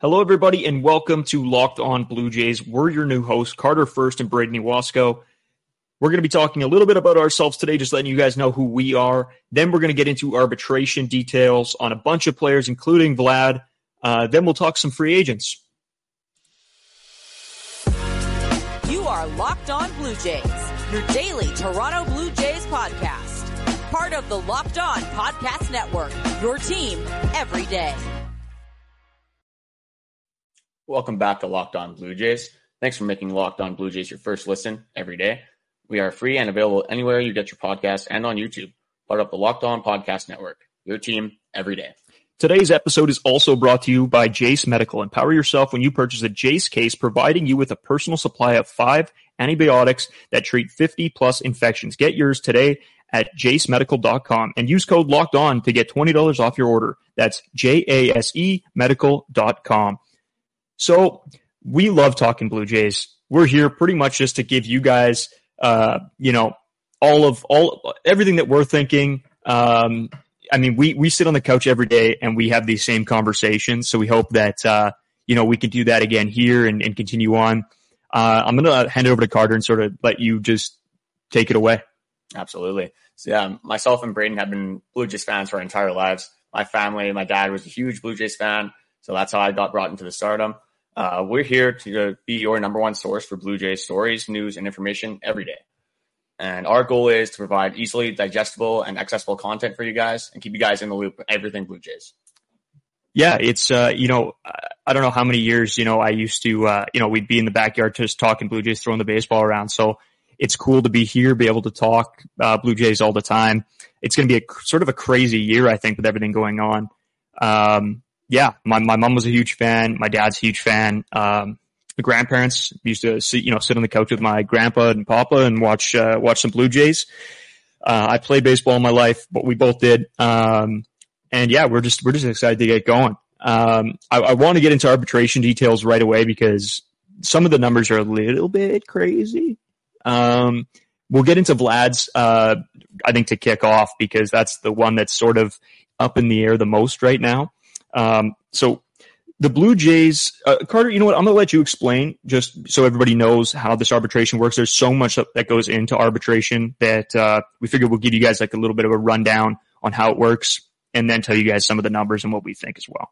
Hello, everybody, and welcome to Locked On Blue Jays. We're your new hosts, Carter Fuerst and Brayden Ewasko. We're going to be talking a little bit about ourselves today, just letting you guys know who we are. Then we're going to get into arbitration details on a bunch of players, including Vlad. Uh, then we'll talk some free agents. You are Locked On Blue Jays, your daily Toronto Blue Jays podcast. Part of the Locked On Podcast Network, your team every day. Welcome back to Locked On Blue Jays. Thanks for making Locked On Blue Jays your first listen every day. We are free and available anywhere you get your podcast and on YouTube. Part of the Locked On Podcast Network. Your team every day. Today's episode is also brought to you by Jase Medical. Empower yourself when you purchase a Jase case, providing you with a personal supply of five antibiotics that treat 50 plus infections. Get yours today at jasemedical.com and use code locked on to get $20 off your order. That's J-A-S-E medical.com. So we love talking Blue Jays. We're here pretty much just to give you guys, uh, you know, all of all everything that we're thinking. Um, I mean, we we sit on the couch every day and we have these same conversations. So we hope that uh, you know we can do that again here and, and continue on. Uh, I'm going to hand it over to Carter and sort of let you just take it away. Absolutely. So yeah, myself and Brayden have been Blue Jays fans for our entire lives. My family, my dad was a huge Blue Jays fan, so that's how I got brought into the stardom. Uh, we're here to be your number one source for Blue Jays stories, news, and information every day. And our goal is to provide easily digestible and accessible content for you guys and keep you guys in the loop with everything Blue Jays. Yeah, it's uh, you know, I don't know how many years you know I used to uh, you know we'd be in the backyard just talking Blue Jays, throwing the baseball around. So it's cool to be here, be able to talk uh, Blue Jays all the time. It's going to be a sort of a crazy year, I think, with everything going on. Um, yeah, my, my mom was a huge fan. My dad's a huge fan. Um, the grandparents used to sit, you know, sit on the couch with my grandpa and papa and watch, uh, watch some Blue Jays. Uh, I played baseball in my life, but we both did. Um, and yeah, we're just, we're just excited to get going. Um, I, I want to get into arbitration details right away because some of the numbers are a little bit crazy. Um, we'll get into Vlad's, uh, I think to kick off because that's the one that's sort of up in the air the most right now. Um, so the Blue Jays, uh, Carter, you know what? I'm going to let you explain just so everybody knows how this arbitration works. There's so much that goes into arbitration that uh, we figured we'll give you guys like a little bit of a rundown on how it works and then tell you guys some of the numbers and what we think as well.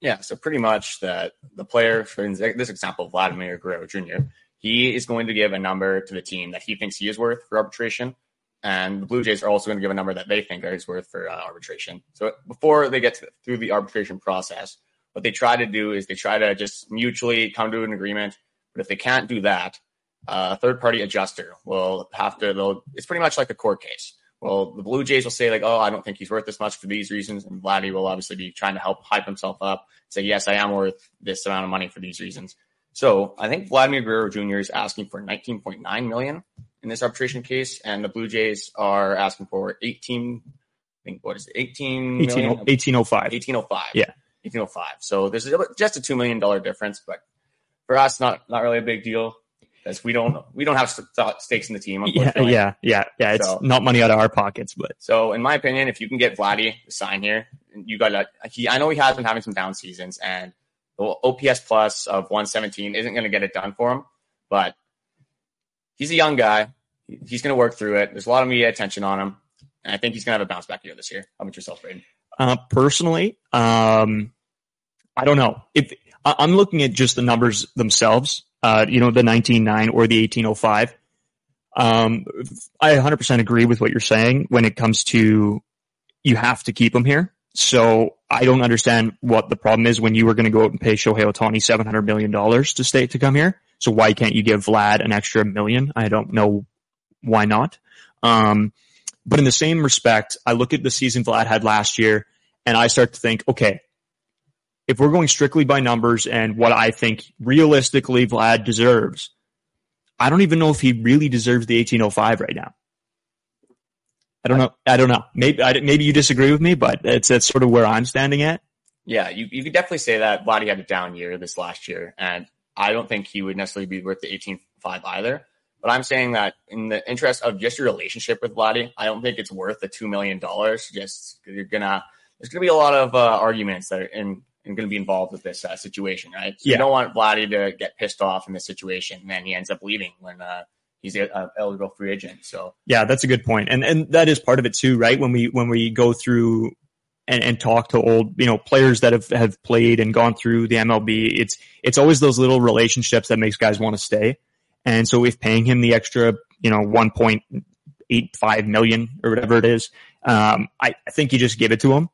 Yeah, so pretty much that the player, for this example, Vladimir Guerrero Jr., he is going to give a number to the team that he thinks he is worth for arbitration and the Blue Jays are also going to give a number that they think is worth for uh, arbitration. So before they get to, through the arbitration process, what they try to do is they try to just mutually come to an agreement. But if they can't do that, uh, a third party adjuster will have to. They'll, it's pretty much like a court case. Well, the Blue Jays will say like, "Oh, I don't think he's worth this much for these reasons," and Vladdy will obviously be trying to help hype himself up, say, "Yes, I am worth this amount of money for these reasons." So I think Vladimir Guerrero Jr. is asking for 19.9 million in this arbitration case, and the Blue Jays are asking for 18. I think what is it? 18 18, 1805. 1805. Yeah. 1805. So this is just a two million dollar difference, but for us, not not really a big deal because we don't we don't have stakes in the team. Yeah, yeah, yeah, yeah. It's so, not money out of our pockets, but so in my opinion, if you can get Vladdy to sign here, you got to. He I know he has been having some down seasons, and the OPS plus of 117 isn't going to get it done for him, but he's a young guy. He's going to work through it. There's a lot of media attention on him. And I think he's going to have a bounce back year this year. How about yourself, Brayden? Uh, personally, um, I don't know. If I'm looking at just the numbers themselves, uh, you know, the 19.9 or the 18.05. Um, I 100% agree with what you're saying when it comes to you have to keep him here. So I don't understand what the problem is when you were going to go out and pay Shohei Ohtani $700 million to stay to come here. So why can't you give Vlad an extra million? I don't know why not. Um, but in the same respect, I look at the season Vlad had last year and I start to think, okay, if we're going strictly by numbers and what I think realistically Vlad deserves, I don't even know if he really deserves the 1805 right now. I don't know. I don't know. Maybe I, maybe you disagree with me, but it's that's sort of where I'm standing at. Yeah, you you could definitely say that Vladdy had a down year this last year, and I don't think he would necessarily be worth the 18.5 either. But I'm saying that in the interest of just your relationship with Vladdy, I don't think it's worth the two million dollars. Just you're gonna there's gonna be a lot of uh, arguments that are in and going to be involved with this uh, situation, right? So Yeah. You don't want Vladdy to get pissed off in this situation, and then he ends up leaving when uh, he's a, a eligible free agent. So Yeah, that's a good. And and that is part of it too, right? When we when we go through and, and talk to old, you know, players that have, have played and gone through the MLB, it's it's always those little relationships that makes guys want to stay. And so if paying him the extra, you know, one point eight five million or whatever it is, um, I, I think you just give it to him.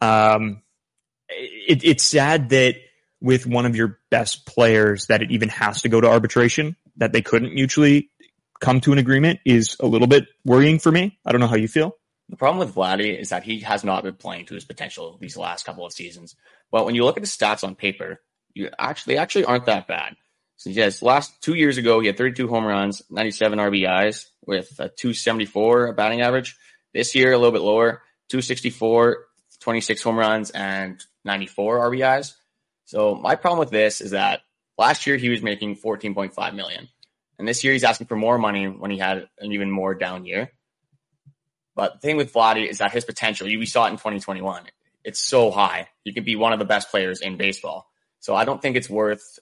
Um, it, it's sad that with one of your best players that it even has to go to arbitration, that they couldn't mutually come to an agreement is a little bit worrying for me. I don't know how you feel. The problem with Vladdy is that he has not been playing to his potential these last couple of seasons. But when you look at his stats on paper, you actually actually aren't that bad. Yes, last two years ago he had 32 home runs, 97 RBIs with a 274 batting average. This year a little bit lower, 264, 26 home runs and 94 RBIs. So my problem with this is that last year he was making 14.5 million, and this year he's asking for more money when he had an even more down year. But the thing with Vladdy is that his potential, we saw it in 2021. It's so high. He could be one of the best players in baseball. So I don't think it's worth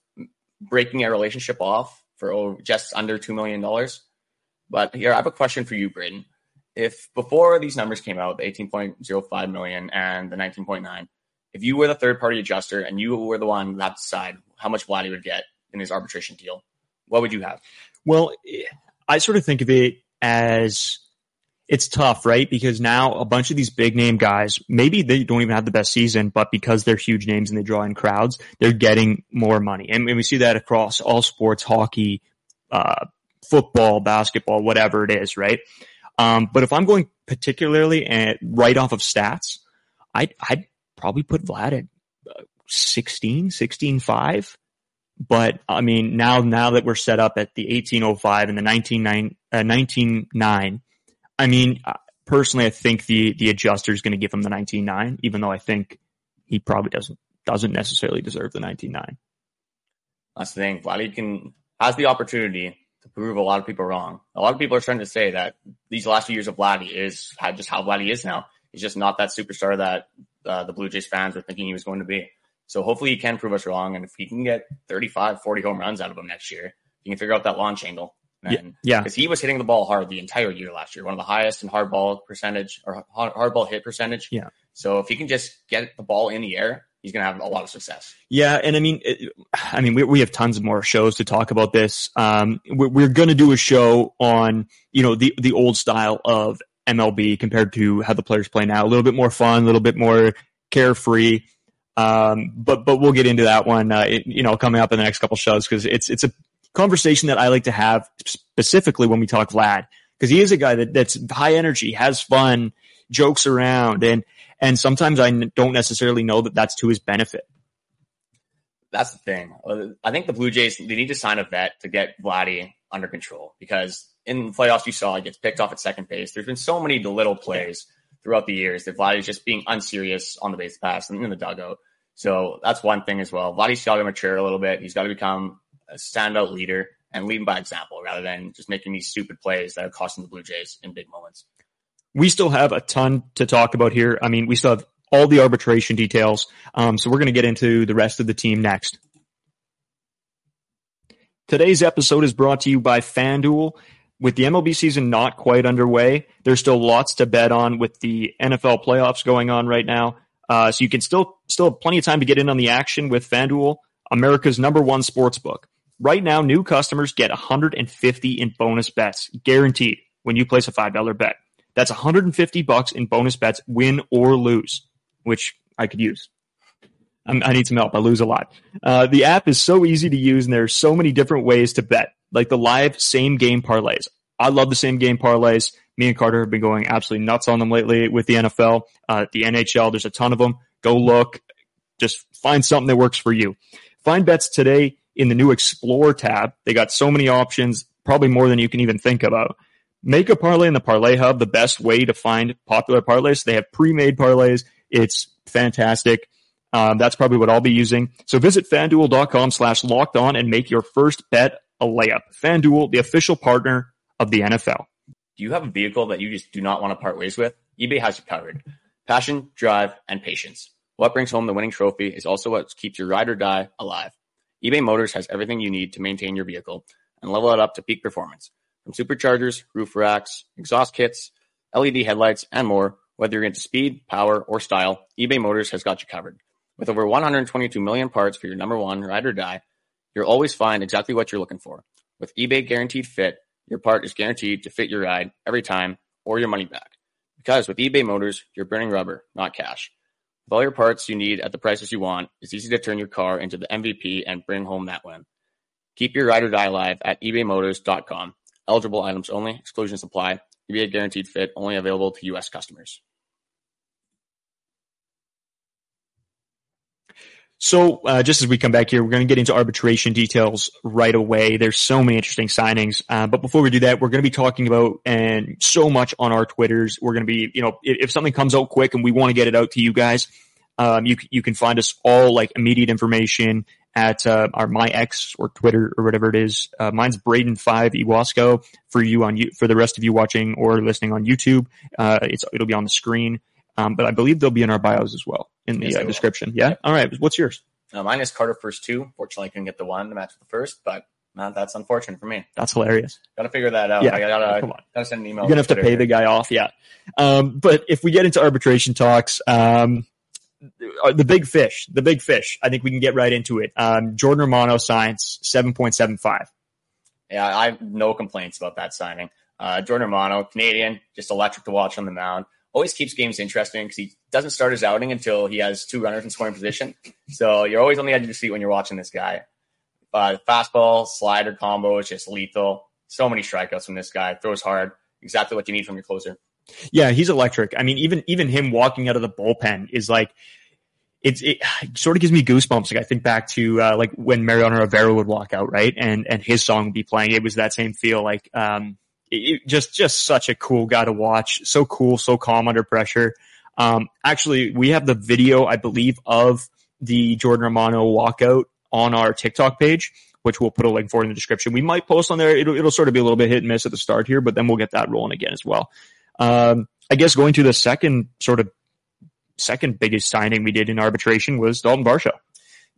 breaking a relationship off for oh, just under $2 million. But here, I have a question for you, Brayden. If before these numbers came out, the 18.05 million and the 19.9, if you were the third party adjuster and you were the one that decide how much Vladdy would get in his arbitration deal, what would you have? Well, I sort of think of it as it's tough, right? Because now a bunch of these big name guys, maybe they don't even have the best season, but because they're huge names and they draw in crowds, they're getting more money. And, and we see that across all sports, hockey, uh, football, basketball, whatever it is, right? Um, but if I'm going particularly at, right off of stats, I'd, I'd probably put Vlad at uh, 16, 16, 5. But I mean, now, now that we're set up at the 1805 and the 199, uh, 199, I mean, uh, personally, I think the, the adjuster is going to give him the 199, even though I think he probably doesn't, doesn't necessarily deserve the 199. That's the thing. Vladdy can has the opportunity to prove a lot of people wrong. A lot of people are trying to say that these last few years of Vladdy is just how Vladdy is now. He's just not that superstar that uh, the Blue Jays fans were thinking he was going to be. So hopefully he can prove us wrong. And if he can get 35, 40 home runs out of him next year, he can figure out that launch angle. Yeah. Because he was hitting the ball hard the entire year last year, one of the highest in hard ball percentage or hard, ball hit percentage. Yeah. So if he can just get the ball in the air, he's going to have a lot of success. Yeah, and I mean, it, I mean, we we have tons of more shows to talk about this. Um, we're, we're going to do a show on you know the the old style of MLB compared to how the players play now. A little bit more fun, a little bit more carefree. Um, but but we'll get into that one, uh, it, you know, coming up in the next couple shows because it's it's a conversation that I like to have specifically when we talk Vlad because he is a guy that that's high energy, has fun, jokes around, and and sometimes I don't necessarily know that that's to his benefit. That's the thing. I think the Blue Jays they need to sign a vet to get Vladdy under control because in the playoffs you saw he gets picked off at second base. There's been so many little plays throughout the years that Vladdy's just being unserious on the base pass and in the dugout. So that's one thing as well. Vladdy's got to mature a little bit. He's got to become a standout leader and leading by example rather than just making these stupid plays that are costing the Blue Jays in big moments. We still have a ton to talk about here. I mean, we still have all the arbitration details. Um, so we're going to get into the rest of the team next. Today's episode is brought to you by FanDuel. With the MLB season not quite underway, there's still lots to bet on with the NFL playoffs going on right now. Uh, so you can still still have plenty of time to get in on the action with FanDuel, America's number one sports book. Right now, new customers get 150 in bonus bets guaranteed when you place a $5 bet. That's 150 bucks in bonus bets, win or lose, which I could use. I'm, i need some help. I lose a lot. Uh, the app is so easy to use, and there's so many different ways to bet, like the live same game parlays. I love the same game parlays. Me and Carter have been going absolutely nuts on them lately with the NFL, uh, the NHL. There's a ton of them. Go look. Just find something that works for you. Find bets today in the new Explore tab. They got so many options, probably more than you can even think about. Make a parlay in the Parlay Hub, the best way to find popular parlays. They have pre-made parlays. It's fantastic. Um, that's probably what I'll be using. So visit fanduel.com slash locked on and make your first bet a layup. FanDuel, the official partner of the NFL. Do you have a vehicle that you just do not want to part ways with? eBay has you covered. Passion, drive, and patience. What brings home the winning trophy is also what keeps your ride or die alive. eBay Motors has everything you need to maintain your vehicle and level it up to peak performance. From superchargers, roof racks, exhaust kits, LED headlights, and more, whether you're into speed, power, or style, eBay Motors has got you covered. With over 122 million parts for your number one ride or die, you'll always find exactly what you're looking for. With eBay Guaranteed Fit, your part is guaranteed to fit your ride every time or your money back. Because with eBay Motors, you're burning rubber, not cash. With all your parts you need at the prices you want, it's easy to turn your car into the MVP and bring home that win. Keep your ride or die alive at ebaymotors.com. Eligible items only, exclusions apply. eBay Guaranteed Fit only available to U.S. customers. So, uh, just as we come back here, we're going to get into arbitration details right away. There's so many interesting signings. Uh, but before we do that, we're going to be talking about and so much on our Twitters. We're going to be, you know, if, if something comes out quick and we want to get it out to you guys, um, you, you can find us all like immediate information at, uh, our my X or Twitter or whatever it is. Uh, mine's Brayden5 Ewasko for you on you, for the rest of you watching or listening on YouTube. Uh, it's, it'll be on the screen. Um, but I believe they'll be in our bios as well in the Yes, uh, description. Yeah. All right. What's yours? Uh, mine is Carter Fuerst two. Fortunately, I couldn't get the one to match with the first, but man, that's unfortunate for me. That's hilarious. Got to figure that out. Yeah, I gotta, come on. gotta send an email. You're gonna have to pay the guy off, yeah. Um, but if we get into arbitration talks, um, uh, the big fish, the big fish, I think we can get right into it. Um, Jordan Romano signs seven point seven five. Yeah, I have no complaints about that signing. Uh, Jordan Romano, Canadian, just electric to watch on the mound. Always keeps games interesting because he doesn't start his outing until he has two runners in scoring position. So you're always on the edge of your seat when you're watching this guy. Uh, fastball, slider combo is just lethal. So many strikeouts from this guy. Throws hard. Exactly what you need from your closer. Yeah, he's electric. I mean, even even him walking out of the bullpen is like. It's, it sort of gives me goosebumps. Like I think back to uh, like when Mariano Rivera would walk out, right, and and his song would be playing. It was that same feel. Like um, it, just just such a cool guy to watch. So cool, so calm under pressure. Um, actually, we have the video, I believe, of the Jordan Romano walkout on our TikTok page, which we'll put a link for in the description. We might post on there. It'll, it'll sort of be a little bit hit and miss at the start here, but then we'll get that rolling again as well. Um, I guess going to the second sort of second biggest signing we did in arbitration was Dalton Varsho.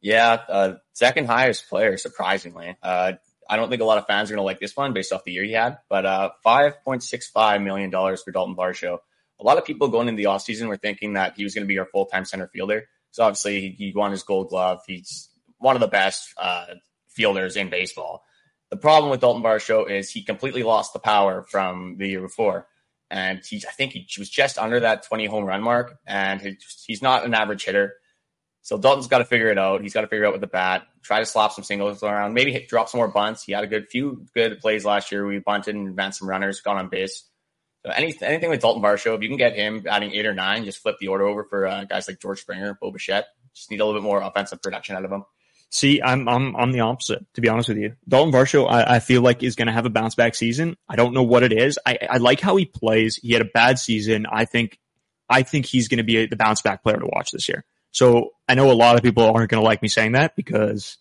Yeah, uh, second highest player, surprisingly. Uh, I don't think a lot of fans are going to like this one based off the year he had, but uh, $5.65 million for Dalton Varsho. A lot of people going into the offseason were thinking that he was going to be our full time center fielder. So obviously, he, he won his gold glove. He's one of the best uh, fielders in baseball. The problem with Dalton Varsho is he completely lost the power from the year before. And he, I think he was just under that 20 home run mark, and he, he's not an average hitter. So Dalton's got to figure it out. He's got to figure out with the bat. Try to slap some singles around. Maybe hit, drop some more bunts. He had a good few good plays last year. We bunted and advanced some runners, got on base. So any, anything with Dalton Varsho, if you can get him adding eight or nine, just flip the order over for uh, guys like George Springer, Bo Bichette. Just need a little bit more offensive production out of him. See, I'm I'm I'm the opposite, to be honest with you. Dalton Varsho, I, I feel like is going to have a bounce back season. I don't know what it is. I, I like how he plays. He had a bad season. I think I think he's going to be the bounce back player to watch this year. So I know a lot of people aren't going to like me saying that because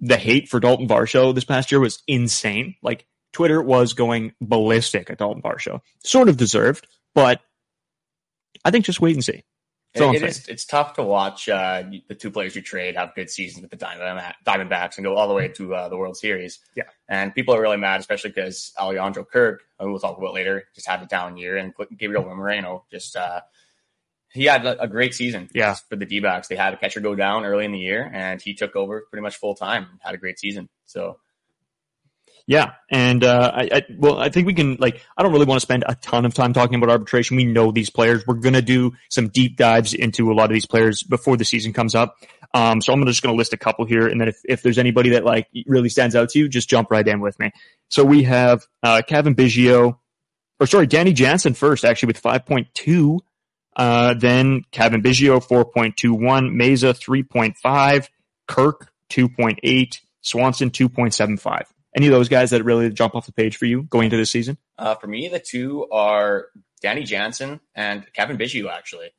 the hate for Dalton Varsho this past year was insane. Like Twitter was going ballistic at Dalton Varsho. Sort of deserved, but I think just wait and see. It saying. is, it's tough to watch uh, the two players you trade have good seasons with the Diamond, Diamondbacks and go all the way to uh, the World Series. Yeah. And people are really mad, especially because Alejandro Kirk, who we'll talk about later, just had a down year, and Gabriel Moreno just uh, he had a, great season. Yeah. For the D-backs, they had a catcher go down early in the year, and he took over pretty much full time. and Had a great season. So Yeah, and uh, I, I well, I think we can like. I don't really want to spend a ton of time talking about arbitration. We know these players. We're gonna do some deep dives into a lot of these players before the season comes up. Um, so I'm just gonna list a couple here, and then if, if there's anybody that like really stands out to you, just jump right in with me. So we have uh, Cavan Biggio, or sorry, Danny Jansen first, actually with 5.2. Uh, then Cavan Biggio 4.21, Mayza 3.5, Kirk 2.8, Swanson 2.75 any of those guys that really jump off the page for you going into this season? Uh, for me, the two are Danny Jansen and Cavan Biggio. Actually,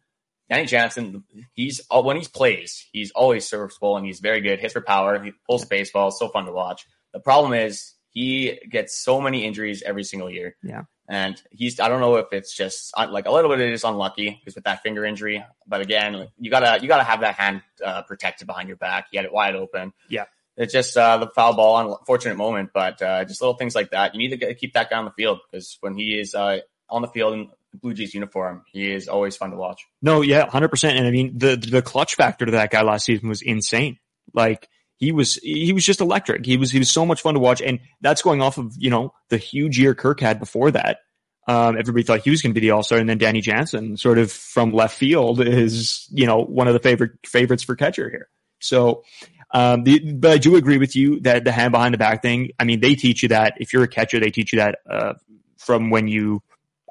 Danny Jansen, he's uh, when he plays, he's always serviceable and he's very good. Hits for power. He pulls the baseball, So fun to watch. The problem is he gets so many injuries every single year. Yeah. And he's, I don't know if it's just like a little bit of it is unlucky because with that finger injury. But again, you gotta, you gotta have that hand uh, protected behind your back. You had it wide open. Yeah. It's just uh, the foul ball, unfortunate moment, but uh, just little things like that. You need to get, keep that guy on the field because when he is uh, on the field in Blue Jays uniform, he is always fun to watch. No, yeah, hundred percent. And I mean, the the clutch factor to that guy last season was insane. Like he was he was just electric. He was he was so much fun to watch, and that's going off of you know the huge year Kirk had before that. Um, everybody thought he was going to be the All Star, and then Danny Jansen, sort of from left field, is you know one of the favorite favorites for catcher here. So, um, the, but I do agree with you that the hand behind the back thing. I mean, they teach you that if you're a catcher, they teach you that uh, from when you,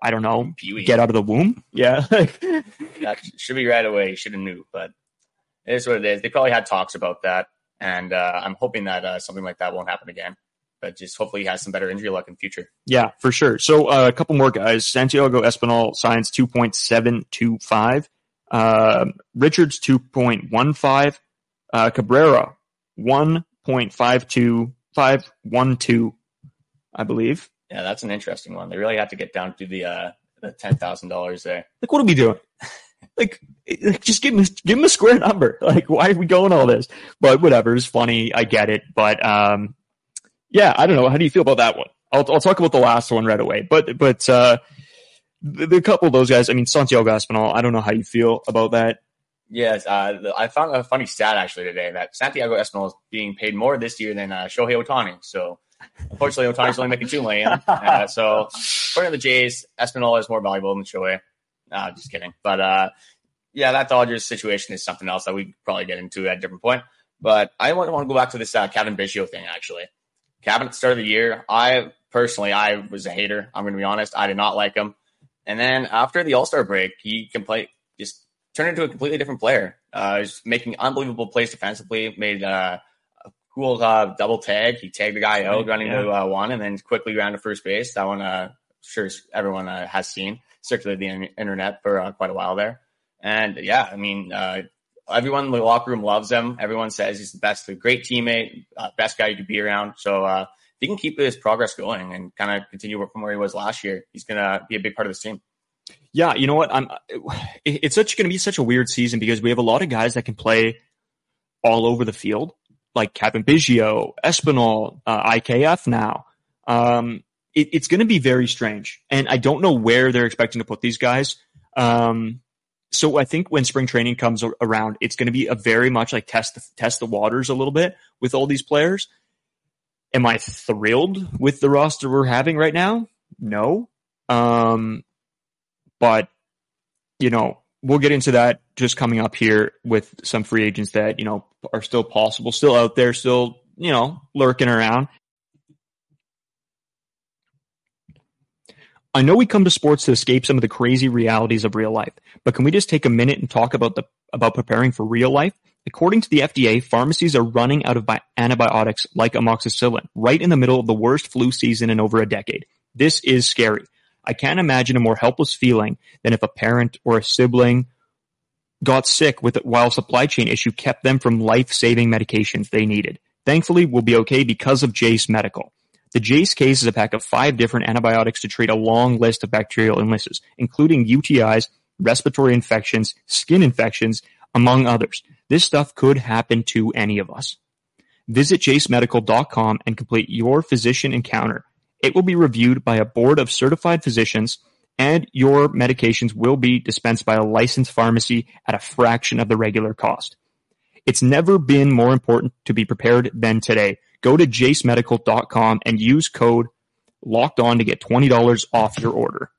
I don't know, get out of the womb. Yeah, that should be right away. You should have knew, but it is what it is. They probably had talks about that, and uh, I'm hoping that uh, something like that won't happen again. But just hopefully he has some better injury luck in the future. Yeah, for sure. So uh, a couple more guys. Santiago Espinal signs 2.725. Uh, Richards 2.15. Uh, Cabrera 1.52512, I believe. Yeah, that's an interesting one. They really have to get down to the uh, the ten thousand dollars there. Like, what are we doing? like, like, just give him give him a square number. Like, why are we going all this? But whatever, it's funny. I get it. But um, yeah, I don't know. How do you feel about that one? I'll I'll talk about the last one right away. But but uh, the, the couple of those guys. I mean, Santiago Espinal. I don't know how you feel about that. Yes, uh, I found a funny stat actually today that Santiago Espinal is being paid more this year than uh, Shohei Ohtani. So unfortunately, Ohtani's only making two million. Uh, so according to the Jays, Espinal is more valuable than Shohei. Uh, just kidding. But uh, yeah, that Dodgers situation is something else that we probably get into at a different point. But I want, want to go back to this uh, Cavan Biggio thing actually. Cavan at the start of the year, I personally I was a hater. I'm going to be honest. I did not like him. And then after the All Star break, he can play just turned into a completely different player. Uh, he's making unbelievable plays defensively. Made uh, a cool uh, double tag. He tagged the guy out, running Yeah. to uh, one, and then quickly ran to first base. That one, uh, sure everyone uh, has seen circulated the internet for uh, quite a while there. And yeah, I mean, uh, everyone in the locker room loves him. Everyone says he's the best, a great teammate, uh, best guy could be around. So uh, if he can keep his progress going and kind of continue from where he was last year, he's gonna be a big part of this team. Yeah, you know what? I'm. it- It's such going to be such a weird season because we have a lot of guys that can play all over the field, like Cavan Biggio, Espinal, uh, IKF now. Um, it, it's going to be very strange, and I don't know where they're expecting to put these guys. Um, so I think when spring training comes around, it's going to be a very much like test the, test the waters a little bit with all these players. Am I thrilled with the roster we're having right now? No. Um, but you know we'll get into that just coming up here with some free agents that you know are still possible still out there still you know lurking around I know we come to sports to escape some of the crazy realities of real life, but can we just take a minute and talk about the about preparing for real life? According to the FDA, pharmacies are running out of bi- antibiotics like amoxicillin right in the middle of the worst flu season in over a decade. This is scary. I can't imagine a more helpless feeling than if a parent or a sibling got sick with it while supply chain issue kept them from life-saving medications they needed. Thankfully, we'll be okay because of Jase Medical. The Jase case is a pack of five different antibiotics to treat a long list of bacterial illnesses, including UTIs, respiratory infections, skin infections, among others. This stuff could happen to any of us. Visit jasemedical.com and complete your physician encounter. It will be reviewed by a board of certified physicians and your medications will be dispensed by a licensed pharmacy at a fraction of the regular cost. It's never been more important to be prepared than today. Go to jasemedical.com and use code locked on to get $20 off your order.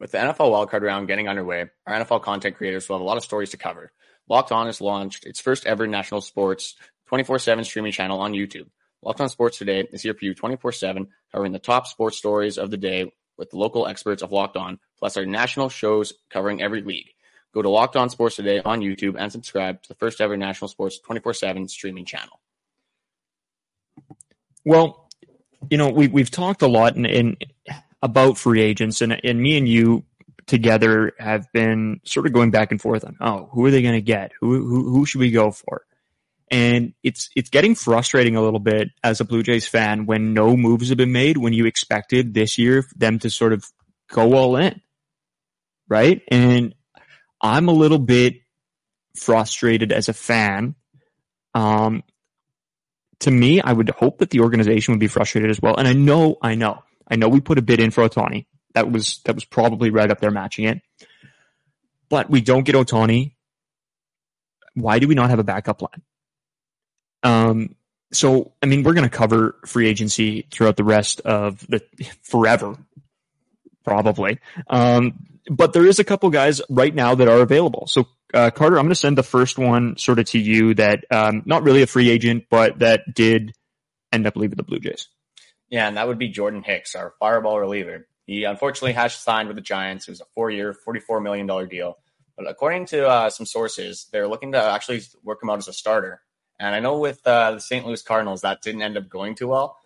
With the NFL wildcard round getting underway, our NFL content creators will have a lot of stories to cover. Locked On has launched its first ever national sports 24-7 streaming channel on YouTube. Locked On Sports Today is here for you 24-7, covering the top sports stories of the day with the local experts of Locked On, plus our national shows covering every league. Go to Locked On Sports Today on YouTube and subscribe to the first ever national sports 24-7 streaming channel. Well, you know, we we've talked a lot in, in about free agents, and and me and you together have been sort of going back and forth on, oh, who are they going to get? Who who who should we go for? And it's, it's getting frustrating a little bit as a Blue Jays fan when no moves have been made when you expected this year them to sort of go all in. Right. And I'm a little bit frustrated as a fan. Um, to me, I would hope that the organization would be frustrated as well. And I know, I know, I know we put a bid in for Ohtani. That was, that was probably right up there matching it. But we don't get Ohtani. Why do we not have a backup plan? Um, so, I mean, we're going to cover free agency throughout the rest of the forever, probably. Um, but there is a couple guys right now that are available. So, uh, Carter, I'm going to send the first one sort of to you that, um, not really a free agent, but that did end up leaving the Blue Jays. Yeah, and that would be Jordan Hicks, our fireball reliever. He unfortunately has signed with the Giants. It was a four-year, $44 million deal. But according to uh, some sources, they're looking to actually work him out as a starter. And I know with uh, the St. Louis Cardinals, that didn't end up going too well.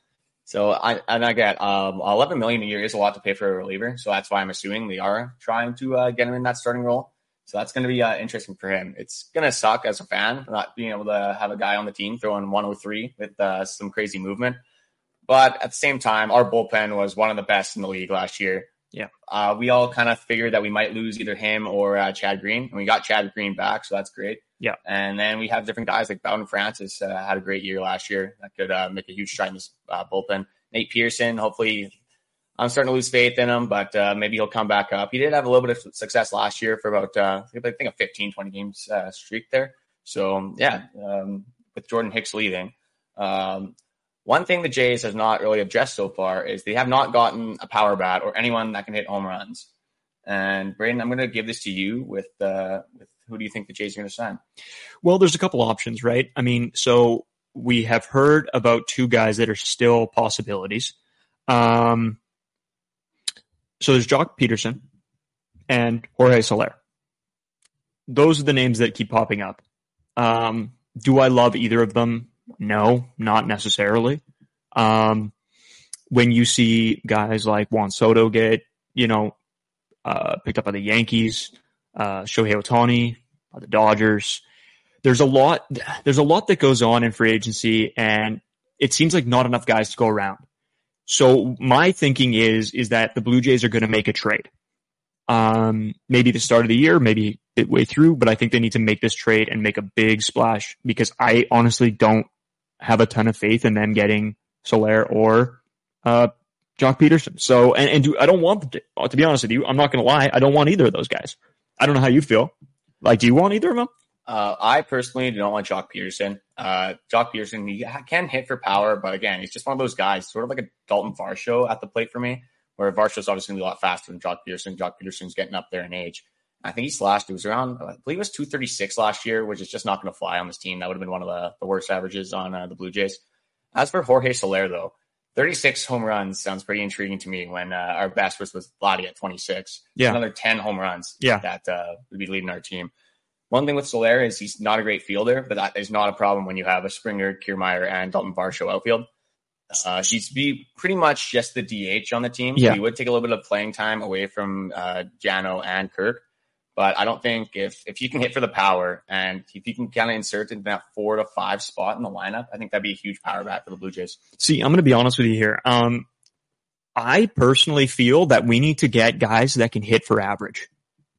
So I and I get um, 11 million a year is a lot to pay for a reliever. So that's why I'm assuming they are trying to uh, get him in that starting role. So that's going to be uh, interesting for him. It's going to suck as a fan not being able to have a guy on the team throwing 103 with uh, some crazy movement. But at the same time, our bullpen was one of the best in the league last year. Yeah. Uh, we all kind of figured that we might lose either him or uh, Chad Green, and we got Chad Green back, so that's great. Yeah. And then we have different guys like Bowden Francis uh, had a great year last year that could uh, make a huge stride in this uh, bullpen. Nate Pearson, hopefully, I'm starting to lose faith in him, but uh, maybe he'll come back up. He did have a little bit of success last year for about, I think, a 15, 20 games streak there. So, yeah, um, with Jordan Hicks leaving. Um, one thing the Jays has not really addressed so far is they have not gotten a power bat or anyone that can hit home runs. And Brayden, I'm going to give this to you with uh, with who do you think the Jays are going to sign? Well, there's a couple options, right? I mean, so we have heard about two guys that are still possibilities. Um, so there's Joc Pederson and Jorge Soler. Those are the names that keep popping up. Um, do I love either of them? No, not necessarily. Um, when you see guys like Juan Soto get, you know, uh, picked up by the Yankees, uh, Shohei Ohtani, by the Dodgers, there's a lot, there's a lot that goes on in free agency and it seems like not enough guys to go around. So my thinking is, is that the Blue Jays are going to make a trade. Um, maybe the start of the year, maybe way through, but I think they need to make this trade and make a big splash because I honestly don't have a ton of faith in them getting Soler or uh, Joc Pederson. So, and, and do, I don't want to, to be honest with you, I'm not going to lie. I don't want either of those guys. I don't know how you feel. Like, do you want either of them? Uh, I personally do not want Joc Pederson. Uh, Joc Pederson, he can hit for power, but again, he's just one of those guys, sort of like a Dalton Varsho at the plate for me, where Varsho's obviously going to be a lot faster than Joc Pederson. Joc Pederson's getting up there in age. I think he slashed. It was around, I believe it was 236 last year, which is just not going to fly on this team. That would have been one of the, the worst averages on uh, the Blue Jays. As for Jorge Soler, though, 36 home runs sounds pretty intriguing to me when uh, our best was with Vladdy at 26. Yeah. Another 10 home runs yeah. that uh, would be leading our team. One thing with Soler is he's not a great fielder, but that is not a problem when you have a Springer, Kiermaier, and Dalton Varsho outfield. Uh, he's be pretty much just the DH on the team. So yeah. he would take a little bit of playing time away from uh, Jano and Kirk. But I don't think if if you can hit for the power and if you can kind of insert in that four to five spot in the lineup, I think that'd be a huge power back for the Blue Jays. See, I'm going to be honest with you here. Um, I personally feel that we need to get guys that can hit for average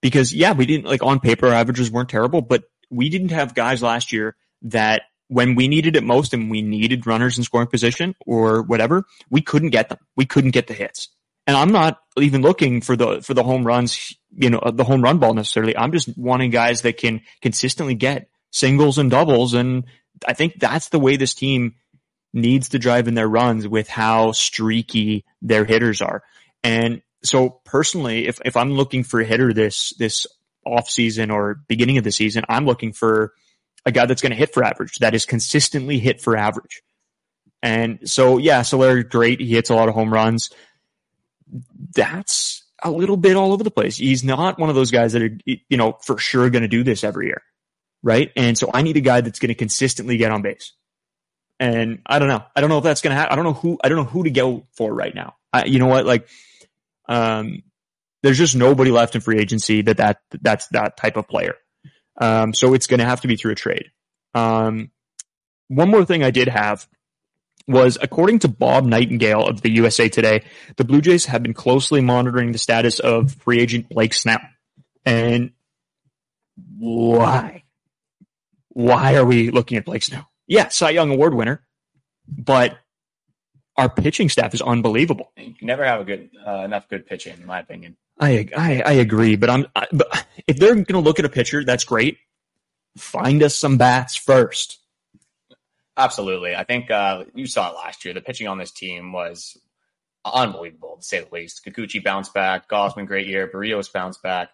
because yeah, we didn't like on paper averages weren't terrible, but we didn't have guys last year that when we needed it most and we needed runners in scoring position or whatever, we couldn't get them. We couldn't get the hits. And I'm not even looking for the, for the home runs, you know, the home run ball necessarily. I'm just wanting guys that can consistently get singles and doubles. And I think that's the way this team needs to drive in their runs with how streaky their hitters are. And so personally, if, if I'm looking for a hitter this, this off season or beginning of the season, I'm looking for a guy that's going to hit for average, that is consistently hit for average. And so, yeah, Soler, great. He hits a lot of home runs that's a little bit all over the place. He's not one of those guys that are, you know, for sure going to do this every year. Right. And so I need a guy that's going to consistently get on base. And I don't know. I don't know if that's going to happen. I don't know who, I don't know who to go for right now. I, you know what? Like, um, there's just nobody left in free agency that, that, that's that type of player. Um, so it's going to have to be through a trade. Um, one more thing I did have was according to Bob Nightingale of the USA Today, the Blue Jays have been closely monitoring the status of free agent Blake Snell. And why? Why are we looking at Blake Snell? Yeah, Cy Young Award winner, but our pitching staff is unbelievable. You can never have a good uh, enough good pitching, in my opinion. I I, I agree, but I'm I, but if they're going to look at a pitcher, that's great. Find us some bats first. Absolutely. I think uh, you saw it last year. The pitching on this team was unbelievable, to say the least. Kikuchi bounced back. Gausman, great year. Berrios bounced back.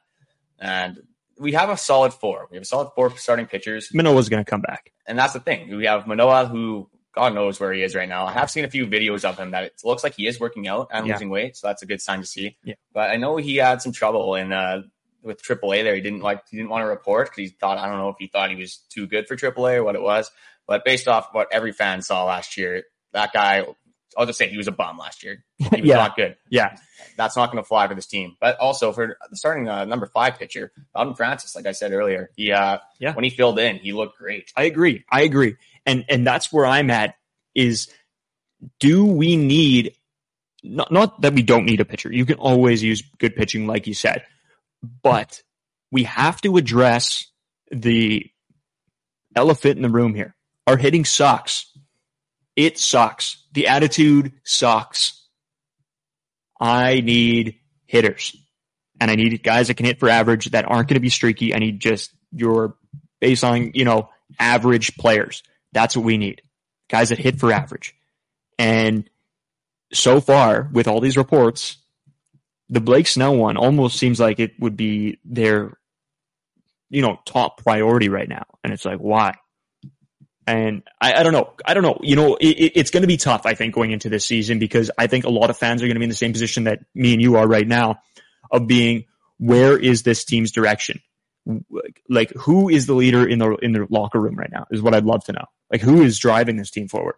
And we have a solid four. We have a solid four starting pitchers. Manoah's going to come back. And that's the thing. We have Manoah, who God knows where he is right now. I have seen a few videos of him that it looks like he is working out and Yeah. losing weight. So that's a good sign to see. Yeah. But I know he had some trouble in uh, with AAA there. He didn't like he didn't want to report because he thought I don't know if he thought he was too good for AAA or what it was. But based off what every fan saw last year, that guy, I'll just say he was a bum last year. He was Yeah. not good. Yeah, That's not going to fly for this team. But also for the starting uh, number five pitcher, Bowden Francis, like I said earlier, he uh, Yeah. when he filled in, he looked great. I agree. I agree. And and that's where I'm at is do we need not not that we don't need a pitcher. You can always use good pitching like you said. But we have to address the elephant in the room here. Our hitting sucks. It sucks. The attitude sucks. I need hitters. And I need guys that can hit for average that aren't going to be streaky. I need just your baseline, you know, average players. That's what we need. Guys that hit for average. And so far, with all these reports, the Blake Snell one almost seems like it would be their, you know, top priority right now. And it's like, why? And I, I don't know. I don't know. You know, it, it- it's going to be tough, I think, going into this season because I think a lot of fans are going to be in the same position that me and you are right now of being, where is this team's direction? Like, who is the leader in the in the locker room right now? Is what I'd love to know. Like, who is driving this team forward?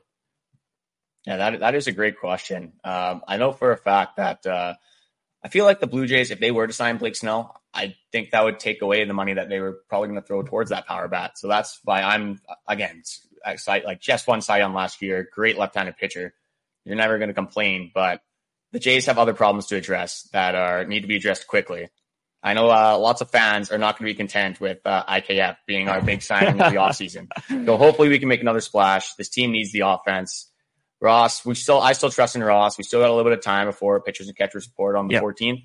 Yeah, that that is a great question. Um, I know for a fact that uh, I feel like the Blue Jays, if they were to sign Blake Snell, I think that would take away the money that they were probably going to throw towards that power bat. So that's why I'm again excited. Like just one Cy Young last year, great left-handed pitcher. You're never going to complain, but the Jays have other problems to address that are need to be addressed quickly. I know uh, lots of fans are not going to be content with uh, IKF being our big signing of the offseason. So hopefully we can make another splash. This team needs the offense. Ross, we still, I still trust in Ross. We still got a little bit of time before pitchers and catchers report on the Yep. 14th.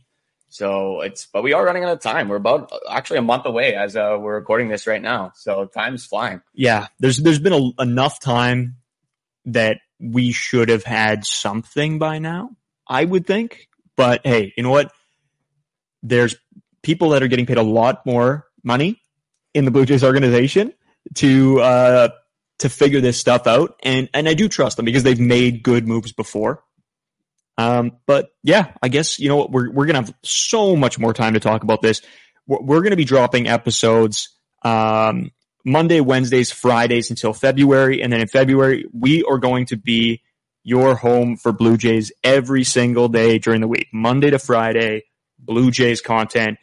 So it's, but we are running out of time. We're about actually a month away as uh, we're recording this right now. So time's flying. Yeah, there's there's been a, enough time that we should have had something by now. I would think, but hey, you know what? There's people that are getting paid a lot more money in the Blue Jays organization to uh, to figure this stuff out, and and I do trust them because they've made good moves before. Um, but yeah, I guess you know what we're we're gonna have so much more time to talk about this. We're, we're gonna be dropping episodes. Um, Monday, Wednesdays, Fridays until February. And then in February, we are going to be your home for Blue Jays every single day during the week, Monday to Friday, Blue Jays content.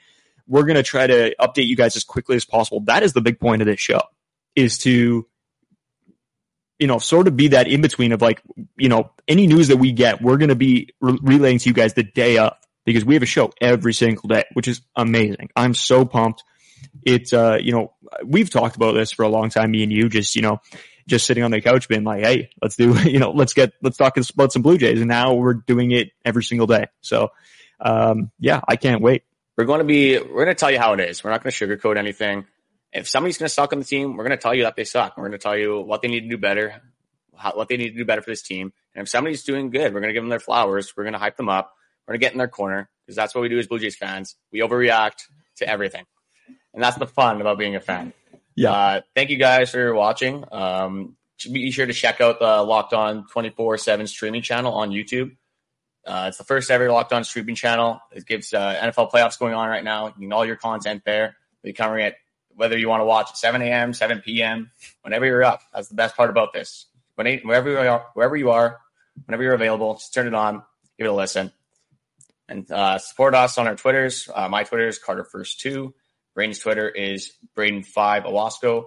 We're to try to update you guys as quickly as possible. That is the big point of this show is to, you know, sort of be that in between of like, you know, any news that we get, we're going to be re- relaying to you guys the day of because we have a show every single day, which is amazing. I'm so pumped it's uh you know we've talked about this for a long time me and you just you know just sitting on the couch being like hey let's do you know let's get let's talk about some blue jays and now we're doing it every single day so um yeah i can't wait We're going to be, we're going to tell you how it is. We're not going to sugarcoat anything. If somebody's going to suck on the team, we're going to tell you that they suck. We're going to tell you what they need to do better, how, what they need to do better for this team. And if somebody's doing good, we're going to give them their flowers. We're going to hype them up. We're going to get in their corner because that's what we do as Blue Jays fans. We overreact to everything. And that's the fun about being a fan. Yeah. Uh, thank you guys for watching. Um, be sure to check out the Locked On 24 7 streaming channel on YouTube. Uh, it's the first ever Locked On streaming channel. It gives uh, NFL playoffs going on right now. You can all your content there. We're covering it whether you want to watch at 7 a.m., 7 p.m., whenever you're up. That's the best part about this. When, wherever you are, wherever you are, whenever you're available, just turn it on, give it a listen, and uh, support us on our Twitters. Uh, my Twitter is Carter Fuerst Two. Brayden's Twitter is Brayden Five Ewasko.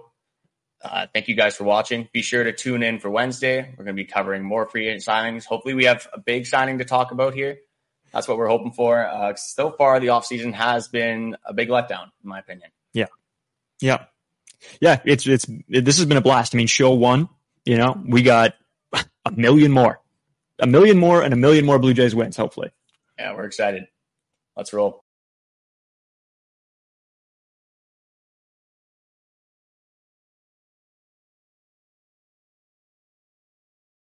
Uh, thank you guys for watching. Be sure to tune in for Wednesday. We're going to be covering more free agent signings. Hopefully, we have a big signing to talk about here. That's what we're hoping for. Uh, so far, the offseason has been a big letdown, in my opinion. Yeah. Yeah. Yeah. It's, it's, it, this has been a blast. I mean, show one, you know, we got a million more, a million more and a million more Blue Jays wins, hopefully. Yeah, we're excited. Let's roll.